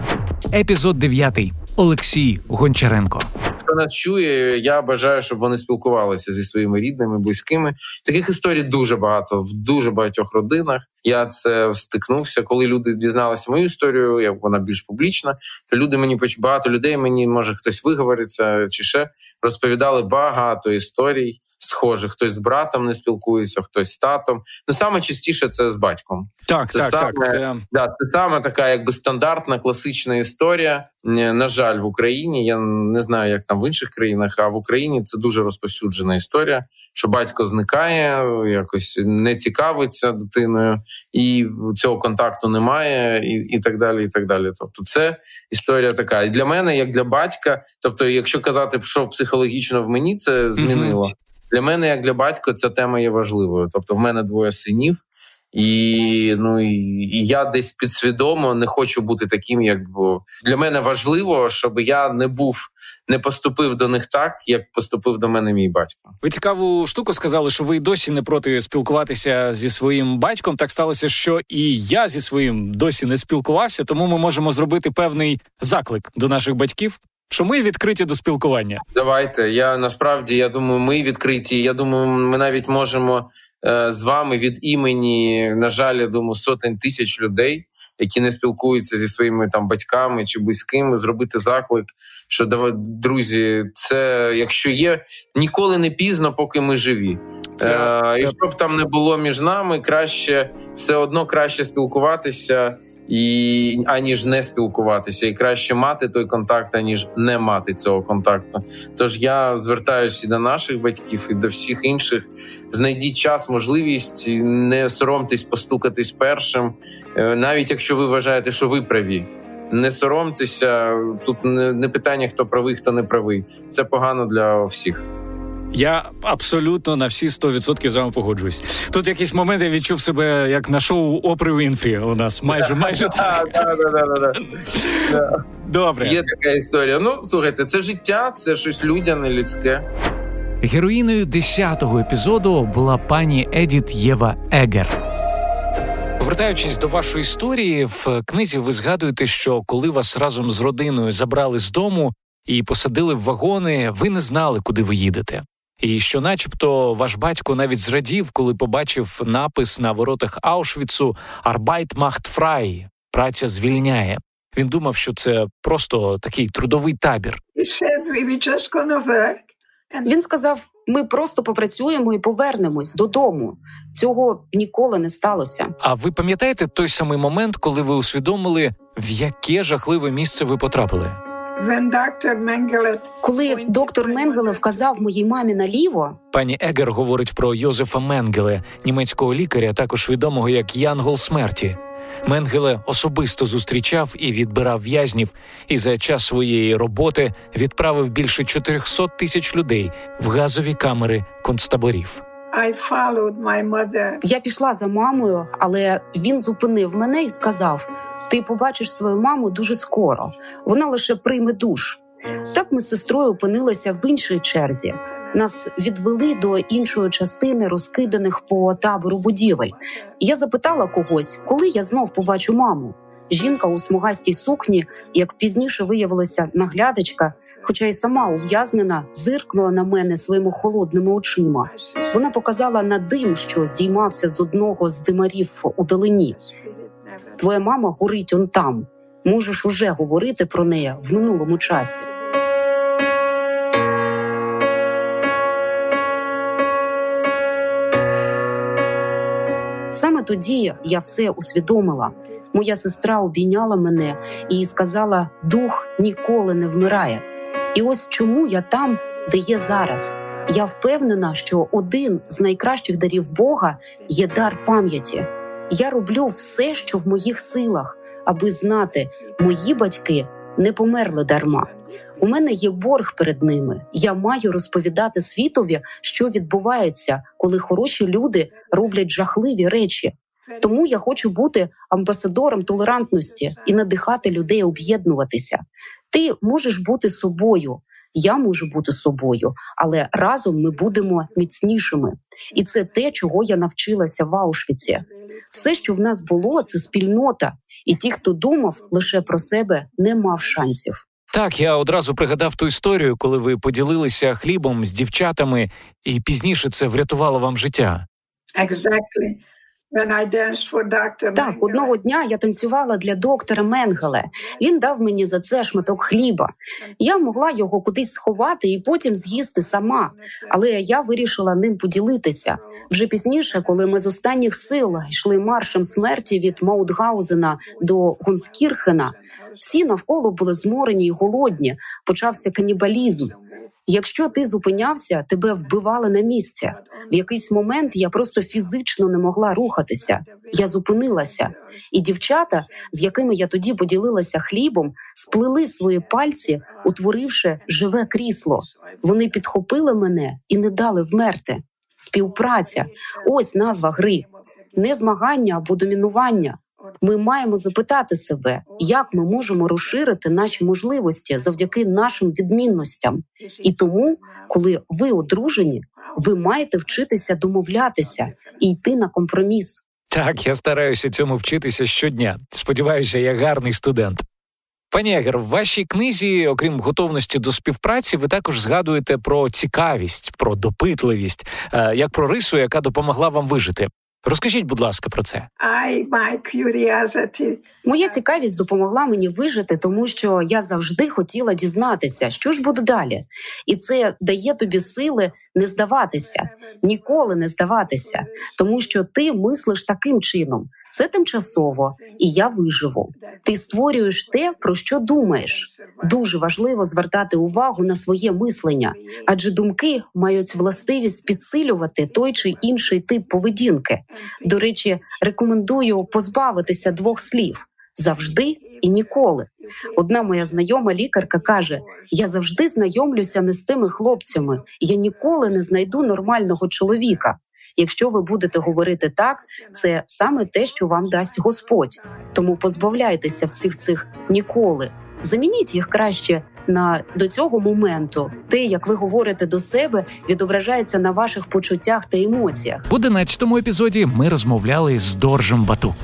Speaker 1: Епізод 9. Олексій Гончаренко.
Speaker 11: Хто нас чує, я бажаю, щоб вони спілкувалися зі своїми рідними, близькими. Таких історій дуже багато в дуже багатьох родинах. Я це стикнувся, коли люди дізналися мою історію, як вона більш публічна. То люди мені багато людей мені може хтось виговориться чи ще розповідали багато історій схожих. Хтось з братом не спілкується, хтось з татом. Ну саме частіше це з батьком.
Speaker 1: Так,
Speaker 11: це
Speaker 1: так,
Speaker 11: саме,
Speaker 1: так. Це...
Speaker 11: Да, це саме така, якби стандартна класична історія. На жаль, в Україні я не знаю, як там в інших країнах, а в Україні це дуже розповсюджена історія, що батько зникає, якось не цікавиться дитиною, і цього контакту немає, і і так далі. і так далі. Тобто, це історія така. І для мене, як для батька, тобто, якщо казати, що психологічно в мені це змінило. Для мене, як для батька, ця тема є важливою. Тобто, в мене двоє синів, і ну і, я десь підсвідомо не хочу бути таким, як бо для мене важливо, щоб я не був. Не поступив до них так, як поступив до мене мій батько.
Speaker 1: Ви цікаву штуку сказали, що ви досі не проти спілкуватися зі своїм батьком. Так сталося, що і я зі своїм досі не спілкувався, тому ми можемо зробити певний заклик до наших батьків що ми відкриті до спілкування.
Speaker 11: Давайте. Я насправді я думаю, ми відкриті. Я думаю, ми навіть можемо е, з вами від імені, на жаль, я думаю, сотень тисяч людей, які не спілкуються зі своїми там батьками чи близькими, зробити заклик. Що давай, друзі, це якщо є ніколи не пізно, поки ми живі. Це, е, це... І щоб там не було між нами, краще все одно краще спілкуватися і аніж не спілкуватися, і краще мати той контакт, аніж не мати цього контакту. Тож я звертаюся до наших батьків, і до всіх інших. Знайдіть час, можливість, не соромтесь постукатись першим, е, навіть якщо ви вважаєте, що ви праві. Не соромтеся тут не питання, хто правий, хто не правий. Це погано для всіх.
Speaker 1: Я абсолютно на всі 100% з вами погоджуюсь. Тут якийсь момент я відчув себе як на шоу Опри Вінфрі. У нас майже майже так. Добре.
Speaker 11: Є така історія. Ну слухайте, це життя, це щось людяне, людське.
Speaker 1: Героїною 10-го епізоду була пані Едіт Єва Егер. Повертаючись до вашої історії, в книзі ви згадуєте, що коли вас разом з родиною забрали з дому і посадили в вагони, ви не знали, куди ви їдете. І що, начебто, ваш батько навіть зрадів, коли побачив напис на воротах Аушвіцу «Arbeit macht frei» – праця звільняє. Він думав, що це просто такий трудовий табір.
Speaker 12: Він сказав: ми просто попрацюємо і повернемось додому. Цього ніколи не сталося.
Speaker 1: А ви пам'ятаєте той самий момент, коли ви усвідомили, в яке жахливе місце ви потрапили?
Speaker 12: Коли доктор Менгеле вказав моїй мамі наліво,
Speaker 1: пані Егер говорить про Йозефа Менгеле, німецького лікаря, також відомого як Янгол смерті. Менгеле особисто зустрічав і відбирав в'язнів, і за час своєї роботи відправив більше 400 тисяч людей в газові камери концтаборів.
Speaker 12: Я пішла за мамою, але він зупинив мене і сказав: Ти побачиш свою маму дуже скоро. Вона лише прийме душ. Так ми з сестрою опинилися в іншій черзі. Нас відвели до іншої частини розкиданих по табору будівель. Я запитала когось, коли я знов побачу маму. Жінка у смугастій сукні, як пізніше виявилося наглядачка, хоча й сама ув'язнена, зиркнула на мене своїми холодними очима. Вона показала на дим, що здіймався з одного з димарів у далині. Твоя мама горить он там. Можеш уже говорити про неї в минулому часі. Саме тоді я все усвідомила. Моя сестра обійняла мене і сказала: дух ніколи не вмирає. І ось чому я там, де є зараз. Я впевнена, що один з найкращих дарів Бога є дар пам'яті. Я роблю все, що в моїх силах, аби знати, мої батьки не померли дарма. У мене є борг перед ними. Я маю розповідати світові, що відбувається, коли хороші люди роблять жахливі речі. Тому я хочу бути амбасадором толерантності і надихати людей об'єднуватися. Ти можеш бути собою, я можу бути собою, але разом ми будемо міцнішими. І це те, чого я навчилася в Аушвіці. Все, що в нас було, це спільнота, і ті, хто думав лише про себе, не мав шансів.
Speaker 1: Так, я одразу пригадав ту історію, коли ви поділилися хлібом з дівчатами, і пізніше це врятувало вам життя.
Speaker 12: Exactly. Так, одного дня я танцювала для доктора Менгеле. Він дав мені за це шматок хліба. Я могла його кудись сховати і потім з'їсти сама, але я вирішила ним поділитися. Вже пізніше, коли ми з останніх сил йшли маршем смерті від Маутгаузена до Гунскірхена, всі навколо були зморені й голодні. Почався канібалізм. Якщо ти зупинявся, тебе вбивали на місці. В якийсь момент я просто фізично не могла рухатися. Я зупинилася, і дівчата, з якими я тоді поділилася хлібом, сплели свої пальці, утворивши живе крісло. Вони підхопили мене і не дали вмерти. Співпраця ось назва гри, не змагання або домінування. Ми маємо запитати себе, як ми можемо розширити наші можливості завдяки нашим відмінностям. І тому, коли ви одружені, ви маєте вчитися домовлятися і йти на компроміс.
Speaker 1: Так, я стараюся цьому вчитися щодня. Сподіваюся, я гарний студент. Пані Егер, в вашій книзі, окрім готовності до співпраці, ви також згадуєте про цікавість, про допитливість, е, як про рису, яка допомогла вам вижити. Розкажіть, будь ласка, про це.
Speaker 12: I, my curiosity. Моя цікавість допомогла мені вижити, тому що я завжди хотіла дізнатися, що ж буде далі, і це дає тобі сили не здаватися, ніколи не здаватися, тому що ти мислиш таким чином. Це тимчасово, і я виживу. Ти створюєш те, про що думаєш. Дуже важливо звертати увагу на своє мислення, адже думки мають властивість підсилювати той чи інший тип поведінки. До речі, рекомендую позбавитися двох слів завжди і ніколи. Одна моя знайома лікарка каже: я завжди знайомлюся не з тими хлопцями, я ніколи не знайду нормального чоловіка. Якщо ви будете говорити так, це саме те, що вам дасть Господь. Тому позбавляйтеся всіх цих ніколи. Замініть їх краще на до цього моменту, те, як ви говорите до себе, відображається на ваших почуттях та емоціях.
Speaker 1: В 11 епізоді ми розмовляли з Доржем Бату.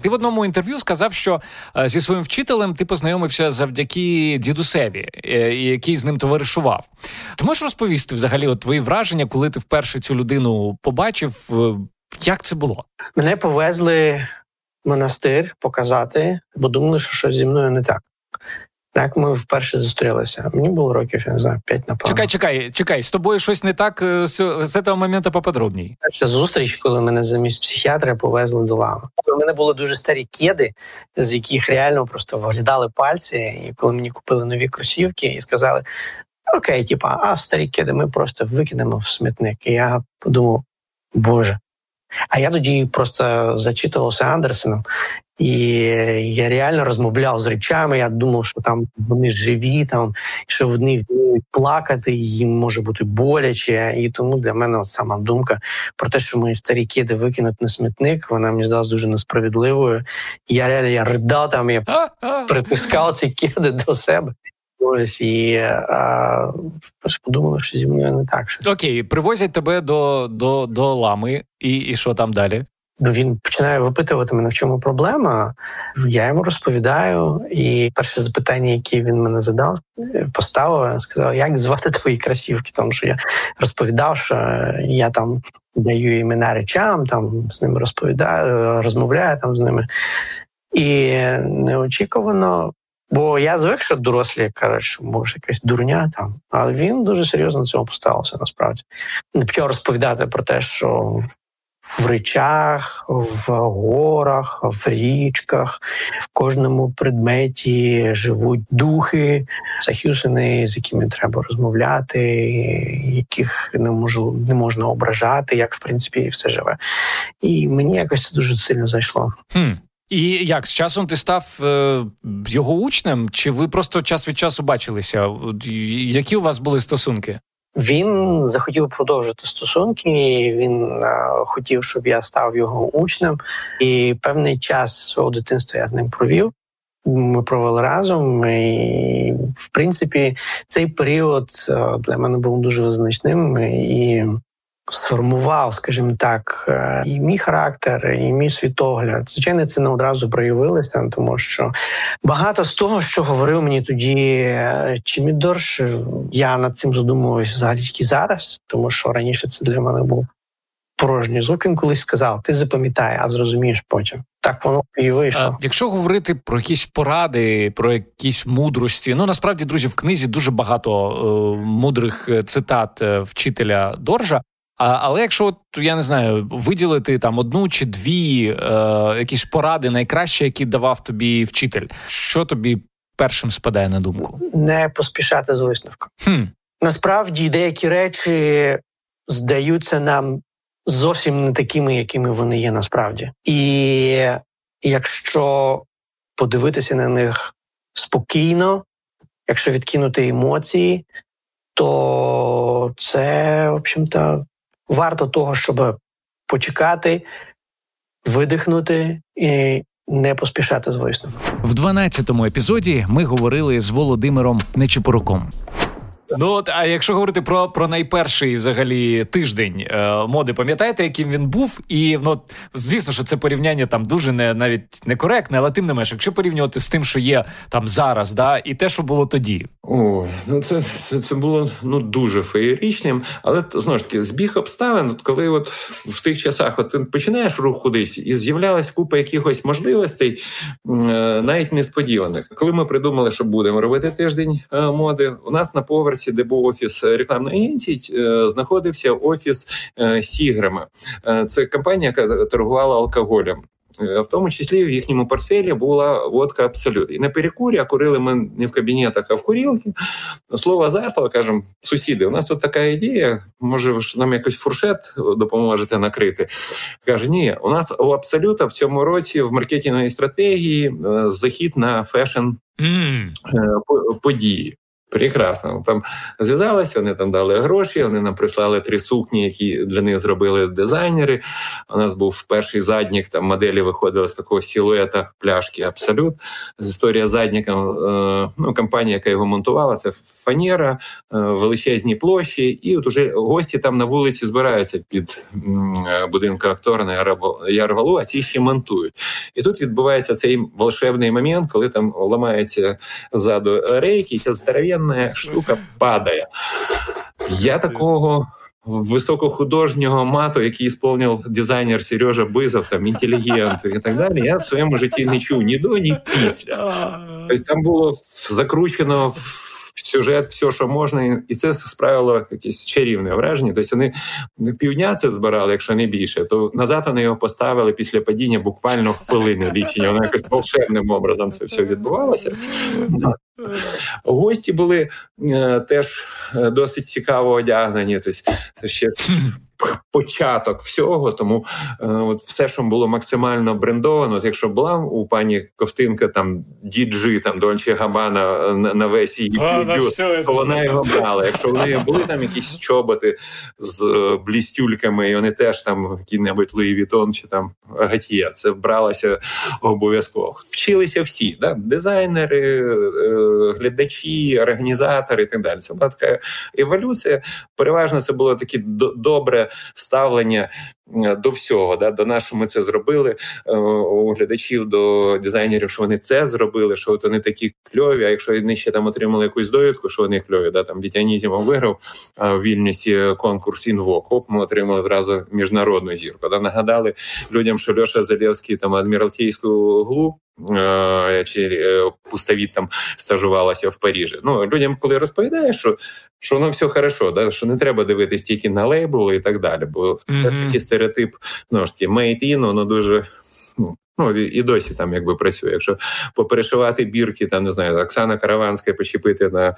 Speaker 1: Ти в одному інтерв'ю сказав, що е, зі своїм вчителем ти познайомився завдяки дідусеві, е, який з ним товаришував. Ти можеш розповісти взагалі от твої враження, коли ти вперше цю людину побачив? Е, як це було?
Speaker 13: Мене повезли в монастир показати, бо думали, що щось зі мною не так. Так, ми вперше зустрілися. Мені було років, я не знаю, п'ять напевно.
Speaker 1: Чекай, чекай, чекай, з тобою щось не так з, з цього моменту поподробній.
Speaker 13: Перша зустріч, коли мене замість психіатра повезли до лави. У мене були дуже старі кеди, з яких реально просто виглядали пальці. І коли мені купили нові кросівки і сказали: Окей, типа, а старі кеди ми просто викинемо в смітник. І я подумав, Боже. А я тоді просто зачитувався Андерсеном, і я реально розмовляв з речами. Я думав, що там вони живі, там що вони вміють плакати, їм може бути боляче. І тому для мене от сама думка про те, що мої старі кіди викинуть на смітник, вона мені здалась дуже несправедливою. Я реально я ридав там, я притискав ці кіди до себе. Ось і а, подумали, що зі мною не так. Що...
Speaker 1: Окей, привозять тебе до до, до лами, і і що там далі?
Speaker 13: Ну, він починає випитувати мене, в чому проблема. Я йому розповідаю. І перше запитання, яке він мене задав, поставив, сказав, як звати твої красівки. Тому що я розповідав, що я там даю імена речам, там з ними розповідаю, розмовляю там з ними. І неочікувано Бо я звик, що дорослі кажуть, що може якась дурня там, але він дуже серйозно цьому поставився насправді. Не почав розповідати про те, що в речах, в горах, в річках, в кожному предметі живуть духи, захюсини, з якими треба розмовляти, яких не можу не можна ображати, як в принципі все живе. І мені якось це дуже сильно зайшло.
Speaker 1: Хм. І як з часом ти став е, його учнем? Чи ви просто час від часу бачилися? Які у вас були стосунки?
Speaker 13: Він захотів продовжити стосунки. Він е, хотів, щоб я став його учнем, і певний час свого дитинства я з ним провів. Ми провели разом, і в принципі цей період е, для мене був дуже визначним і сформував, скажімо так, е, і мій характер, і мій світогляд. Звичайно, це не одразу проявилося, тому що багато з того, що говорив мені тоді е, Чимідорш, я над цим задумувався взагалі тільки зараз, тому що раніше це для мене був порожній звук. Він колись сказав: ти запам'ятай, а зрозумієш потім. Так воно і вийшло.
Speaker 1: Якщо говорити про якісь поради, про якісь мудрості, ну насправді, друзі, в книзі дуже багато е, мудрих цитат е, вчителя Доржа. А, Але якщо от, я не знаю, виділити там одну чи дві е, якісь поради, найкраще, які давав тобі вчитель, що тобі першим спадає на думку?
Speaker 13: Не поспішати з висновком.
Speaker 1: Хм.
Speaker 13: Насправді деякі речі здаються нам зовсім не такими, якими вони є насправді. І якщо подивитися на них спокійно, якщо відкинути емоції, то це, в общем-то, варто того, щоб почекати, видихнути і не поспішати з висновком.
Speaker 1: В 12-му епізоді ми говорили з Володимиром Нечипоруком. Ну от, а якщо говорити про про найперший взагалі тиждень е, моди, пам'ятаєте, яким він був? І ну звісно, що це порівняння там дуже не навіть некоректне, але тим не менше, якщо порівнювати з тим, що є там зараз, да, і те, що було тоді.
Speaker 14: Ой, ну це це, це було ну дуже феєричним, але знову ж таки збіг обставин, от коли от в тих часах от ти починаєш рух кудись, і з'являлась купа якихось можливостей, е, навіть несподіваних. Коли ми придумали, що будемо робити тиждень е, моди, у нас на поверсі поверсі, де був офіс рекламної агенції, е, знаходився офіс е, Сігрема. Е, це компанія, яка торгувала алкоголем. В тому числі в їхньому портфелі була водка абсолют. І на перекурі, а курили ми не в кабінетах, а в курілки. Слово за слово, кажемо, сусіди, у нас тут така ідея, може, нам якось фуршет допоможете накрити. Каже, ні, у нас у абсолюта в цьому році в маркетинговій стратегії захід на фешн мм. події. Прекрасно. Там зв'язалися, вони там дали гроші, вони нам прислали три сукні, які для них зробили дизайнери. У нас був перший заднік, там моделі виходили з такого силуета пляшки Absolut. Історія задніка, е, ну, компанія, яка його монтувала, це фанера, е, величезні площі, і от уже гості там на вулиці збираються під будинком актора на Ярвалу, а ці ще монтують. І тут відбувається цей волшебний момент, коли там ламається ззаду рейки, і ця здоров'яна здоровенная штука падає. Я такого високохудожнього мату, який сповнив дизайнер Сережа Бизов, там інтелігент і так далі. Я в своєму житті не чув ні до, ні після. Тобто там було закручено сюжет, все, що можна, і це справило якесь чарівне враження. Тобто вони півдня це збирали, якщо не більше, то назад вони його поставили після падіння буквально хвилини лічення. Воно якось волшебним образом це все відбувалося. Гості були е, теж е, досить цікаво одягнені. Тобто це ще початок всього. Тому е, от все, що було максимально брендовано, от якщо була у пані Ковтинка там діджи, там Дольче Габана на, на весь її бюджет, то вона його брала. Якщо в неї були там якісь чоботи з е, блістюльками, і вони теж там який-небудь Louis Vuitton чи там Гатія, це бралося обов'язково. Вчилися всі, да? дизайнери, е, глядачі, організатори і так далі. Це була така еволюція. Переважно це було таке добре ставлення до всього. Да, До нас, що ми це зробили е, у глядачів, до дизайнерів, що вони це зробили, що от вони такі кльові. А якщо вони ще там отримали якусь довідку, що вони кльові, да там Вітянізімов виграв в вільнісі конкурс інвок. Оп, ми отримали зразу міжнародну зірку. Да, Нагадали людям, що Льоша Залєвський там адміралтійську глу Е, чи е, пустовіт там стажувалася в Парижі. Ну людям, коли розповідаєш, що що воно все хорошо, да що не треба дивитись тільки на лейбл і так далі. Бо mm-hmm. такий стереотип ну ж ті made in, воно дуже. Ну, Ну і досі там якби працює. Якщо поперешивати бірки, там не знаю, Оксана Караванська почепити на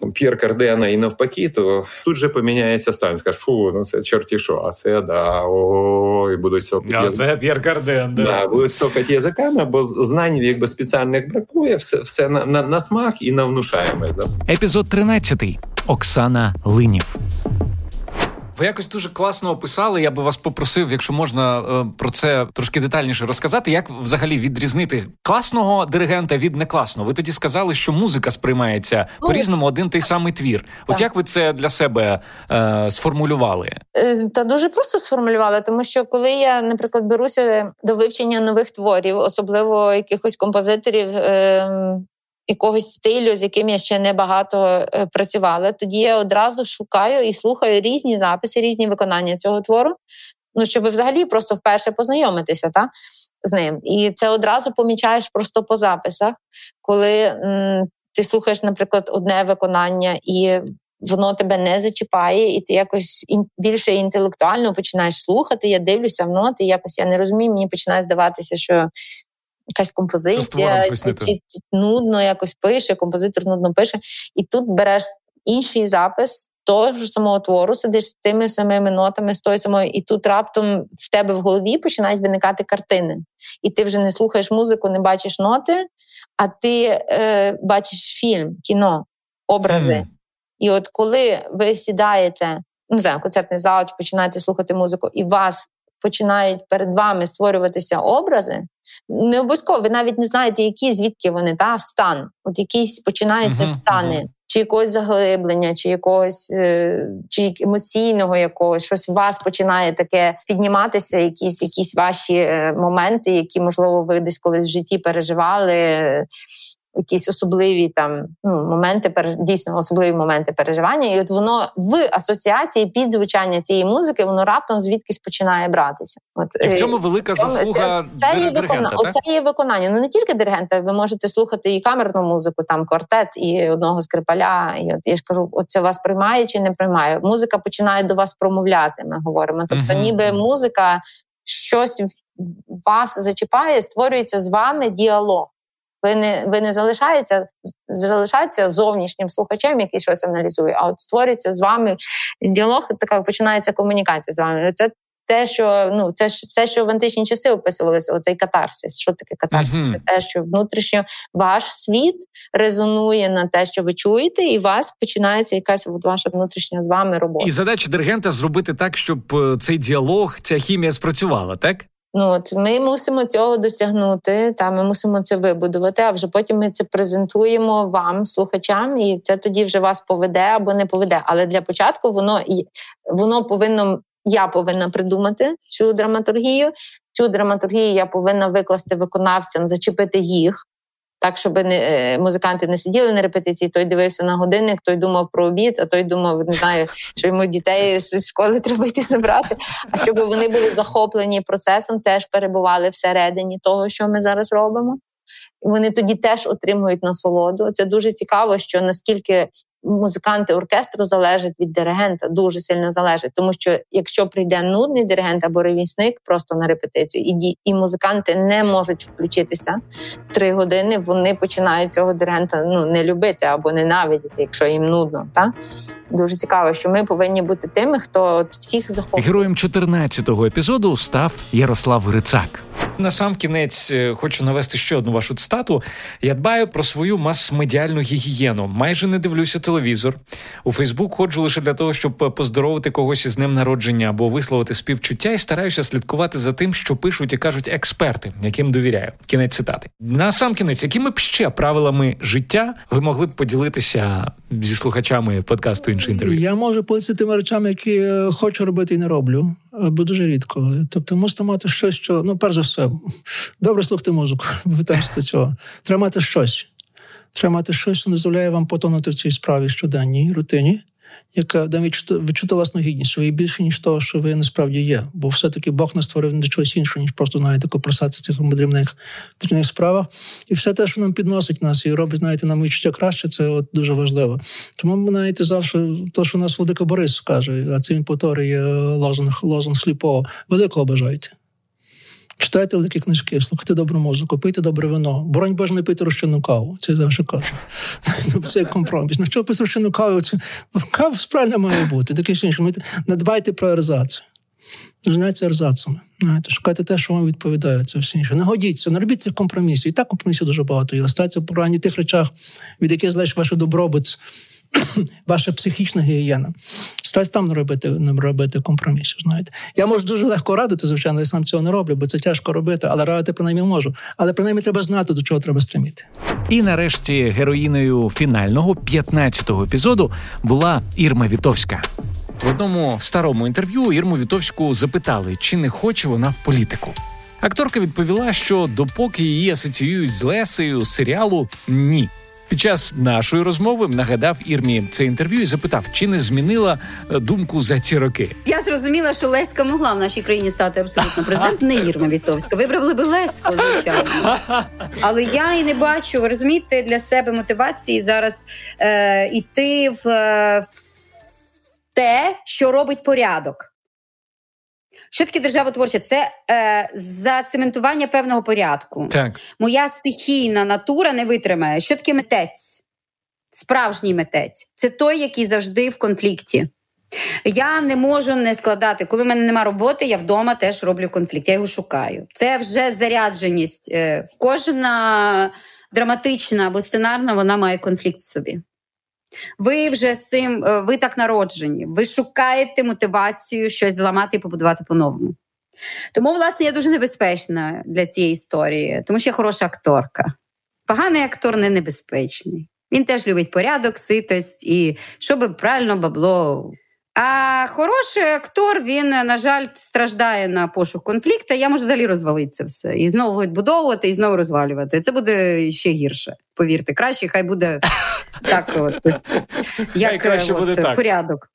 Speaker 14: там, П'єр Кардена і навпаки, то тут же поміняється стан. Скаже, фу, ну це чорті що, а це да, о, і будуть
Speaker 1: сокати. А це П'єр Карден, да.
Speaker 14: да. Будуть сокати язиками, бо знань якби спеціальних бракує, все все на, на, на смак і на внушаємость. Да.
Speaker 1: Епізод 13. Оксана Линів. Ви якось дуже класно описали. Я би вас попросив, якщо можна е, про це трошки детальніше розказати, як взагалі відрізнити класного диригента від некласного. Ви тоді сказали, що музика сприймається ну, по різному один той самий твір. От як ви це для себе е, сформулювали?
Speaker 5: Е, та дуже просто сформулювала, тому що коли я, наприклад, беруся до вивчення нових творів, особливо якихось композиторів. Е, якогось стилю, з яким я ще не багато е, працювала. Тоді я одразу шукаю і слухаю різні записи, різні виконання цього твору. Ну, щоб взагалі просто вперше познайомитися та, з ним. І це одразу помічаєш просто по записах, коли м, ти слухаєш, наприклад, одне виконання, і воно тебе не зачіпає, і ти якось ін, більше інтелектуально починаєш слухати. Я дивлюся в ноти, якось я не розумію, мені починає здаватися, що якась композиція, чи, чи нудно якось пише, композитор нудно пише, і тут береш інший запис того ж самого твору, сидиш з тими самими нотами, з тою самою, і тут раптом в тебе в голові починають виникати картини. І ти вже не слухаєш музику, не бачиш ноти, а ти е, бачиш фільм, кіно, образи. Mm. І от коли ви сідаєте, не знаю, концертний зал, чи починаєте слухати музику, і вас починають перед вами створюватися образи, не обов'язково ви навіть не знаєте, які звідки вони та стан. От якісь починаються uh-huh, стани, uh-huh. чи якогось заглиблення, чи якогось е, чи емоційного якогось щось у вас починає таке підніматися. Якісь якісь ваші е, моменти, які можливо ви десь колись в житті переживали якісь особливі там ну, моменти, дійсно особливі моменти переживання, і от воно в асоціації під звучання цієї музики воно раптом звідкись починає братися. От
Speaker 1: і в цьому велика заслуга
Speaker 5: це, це, є виконання. Оце є виконання. Ну не тільки диригента, ви можете слухати і камерну музику, там квартет, і одного скрипаля. І от я ж кажу, от це вас приймає чи не приймає. Музика починає до вас промовляти. Ми говоримо. Тобто, uh-huh. ніби музика щось вас зачіпає, створюється з вами діалог. Ви не ви не залишаєтеся залишається зовнішнім слухачем, який щось аналізує, а от створюється з вами діалог, така починається комунікація з вами. Це те, що ну це ж все, що в античні часи описувалося, оцей катарсис. Що таке катарсис? Uh-huh. Це те, що внутрішньо ваш світ резонує на те, що ви чуєте, і у вас починається якась от ваша внутрішня з вами робота.
Speaker 1: І задача диригента зробити так, щоб е, цей діалог, ця хімія спрацювала, так?
Speaker 5: Ну от ми мусимо цього досягнути, та ми мусимо це вибудувати. А вже потім ми це презентуємо вам, слухачам, і це тоді вже вас поведе або не поведе. Але для початку воно воно повинно. Я повинна придумати цю драматургію. Цю драматургію я повинна викласти виконавцям, зачепити їх так, щоб не е, музиканти не сиділи на репетиції. Той дивився на годинник, той думав про обід, а той думав, не знаю, що йому дітей з школи треба йти забрати. А щоб вони були захоплені процесом, теж перебували всередині того, що ми зараз робимо. І вони тоді теж отримують насолоду. Це дуже цікаво, що наскільки музиканти оркестру залежать від диригента, дуже сильно залежать. Тому що якщо прийде нудний диригент або ревісник просто на репетицію, і і музиканти не можуть включитися три години, вони починають цього диригента ну не любити або ненавидіти, якщо їм нудно. Та дуже цікаво, що ми повинні бути тими, хто от всіх захоплює.
Speaker 1: Героєм 14-го епізоду став Ярослав Грицак. На сам кінець е, хочу навести ще одну вашу цитату. Я дбаю про свою мас-медіальну гігієну. Майже не дивлюся телевізор. У Фейсбук ходжу лише для того, щоб поздоровити когось із днем народження або висловити співчуття, і стараюся слідкувати за тим, що пишуть і кажуть експерти, яким довіряю. Кінець цитати. На сам кінець, якими б ще правилами життя ви могли б поділитися зі слухачами подкасту інше інтерв'ю?
Speaker 15: Я можу поділитися тими речами, які е, хочу робити і не роблю, бо дуже рідко. Тобто, мусите мати щось, що ну, перш за все, добре слухати музику, витежити цього. Треба мати щось. Треба мати щось, що дозволяє вам потонути в цій справі щоденній рутині, яка дає відчути власну гідність, що ви більше, ніж того, що ви насправді є. Бо все-таки Бог не створив не чогось іншого, ніж просто знаєте, копросатися в цих дрібних дрібних справах. І все те, що нам підносить нас і робить, знаєте, нам відчуття краще, це от дуже важливо. Тому ми знаєте, завжди то, що нас Владика Борис каже, а це він повторює лозунг, лозунг сліпого, великого бажайте. Читайте великі книжки, слухайте добру музику, пийте добре вино. Боронь Боже, не пийте розчинну каву. Це я завжди кажу. Це як компроміс. На що пити розчинну каву? Це кава справді має бути. Таке інше. Надбайте про ерзацію. Знаєте ерзацами. Знаєте, шукайте те, що вам відповідає, це все інше. Не годіться, не робіть цих компромісів. І так компромісів дуже багато є. Стайте по ранні тих речах, від яких залежить ваш добробут, ваша психічна гігієна. Стараюсь там не робити не робити компромісів. Знаєте, я можу дуже легко радити, звичайно, я сам цього не роблю, бо це тяжко робити, але радити принаймні можу. Але принаймні треба знати, до чого треба стриміти.
Speaker 1: І нарешті героїною фінального 15-го епізоду була Ірма Вітовська. В одному старому інтерв'ю Ірму Вітовську запитали, чи не хоче вона в політику. Акторка відповіла, що допоки її асоціюють з Лесею серіалу ні. Під час нашої розмови нагадав Ірмі це інтерв'ю і запитав, чи не змінила е, думку за ці роки.
Speaker 16: Я зрозуміла, що Леська могла в нашій країні стати абсолютно президент, не Ірма Вітовська. Вибрали би Леську, звичайно. Але я і не бачу, розумієте, для себе мотивації зараз е, іти в, е, в те, що робить порядок. Що таке державотворче? Це е, зацементування певного порядку.
Speaker 1: Так.
Speaker 16: Моя стихійна натура не витримає. Що таке митець? Справжній митець це той, який завжди в конфлікті. Я не можу не складати. Коли в мене немає роботи, я вдома теж роблю конфлікт. Я його шукаю. Це вже зарядженість. Е, кожна драматична або сценарна вона має конфлікт в собі. Ви вже з цим, е, ви так народжені, ви шукаєте мотивацію щось зламати і побудувати по-новому. Тому, власне, я дуже небезпечна для цієї історії, тому що я хороша акторка. Поганий актор не небезпечний. Він теж любить порядок, ситость і щоб правильно бабло а хороший актор він, на жаль, страждає на пошук конфлікту. Я можу взагалі розвалити це все і знову відбудовувати, і знову розвалювати. Це буде ще гірше. Повірте, краще, хай буде так, от, як от, буде так. порядок.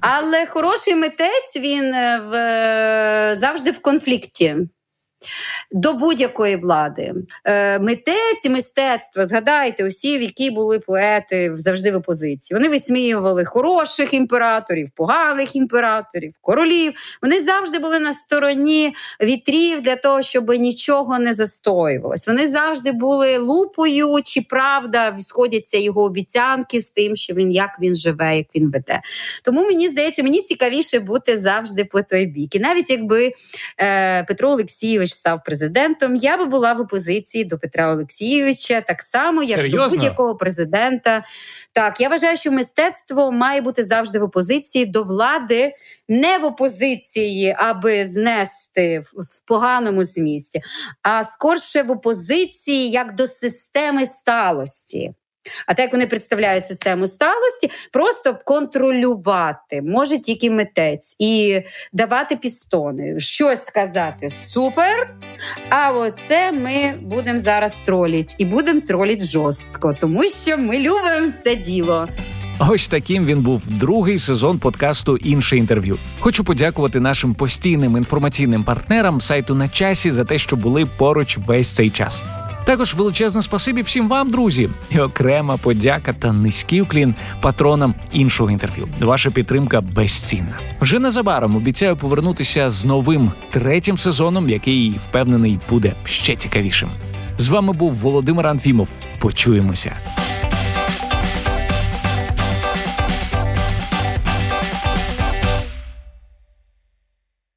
Speaker 16: Але хороший митець він е, в, завжди в конфлікті. До будь-якої влади. Е, Митець і мистецтво, згадайте, усі, які були поети завжди в опозиції. Вони висміювали хороших імператорів, поганих імператорів, королів. Вони завжди були на стороні вітрів для того, щоб нічого не застоювалось. Вони завжди були лупою, чи правда сходяться його обіцянки з тим, що він як він живе, як він веде. Тому мені здається, мені цікавіше бути завжди по той бік. І навіть якби е, Петро Олексійович став президентом, я би була в опозиції до Петра Олексійовича, так само, як
Speaker 1: Серйозно?
Speaker 16: до будь-якого президента. Так, я вважаю, що мистецтво має бути завжди в опозиції до влади, не в опозиції, аби знести в, в поганому змісті, а скорше в опозиції як до системи сталості. А так як вони представляють систему сталості, просто контролювати може тільки митець і давати пістони, щось сказати супер. А оце ми будемо зараз троліть і будемо троліть жорстко, тому що ми любимо це діло.
Speaker 1: Ось таким він був другий сезон подкасту Інше інтерв'ю. Хочу подякувати нашим постійним інформаційним партнерам сайту на часі за те, що були поруч весь цей час. Також величезне спасибі всім вам, друзі, і окрема подяка та низький уклін патронам іншого інтерв'ю. Ваша підтримка безцінна. Вже незабаром обіцяю повернутися з новим третім сезоном, який впевнений буде ще цікавішим. З вами був Володимир Анфімов. Почуємося.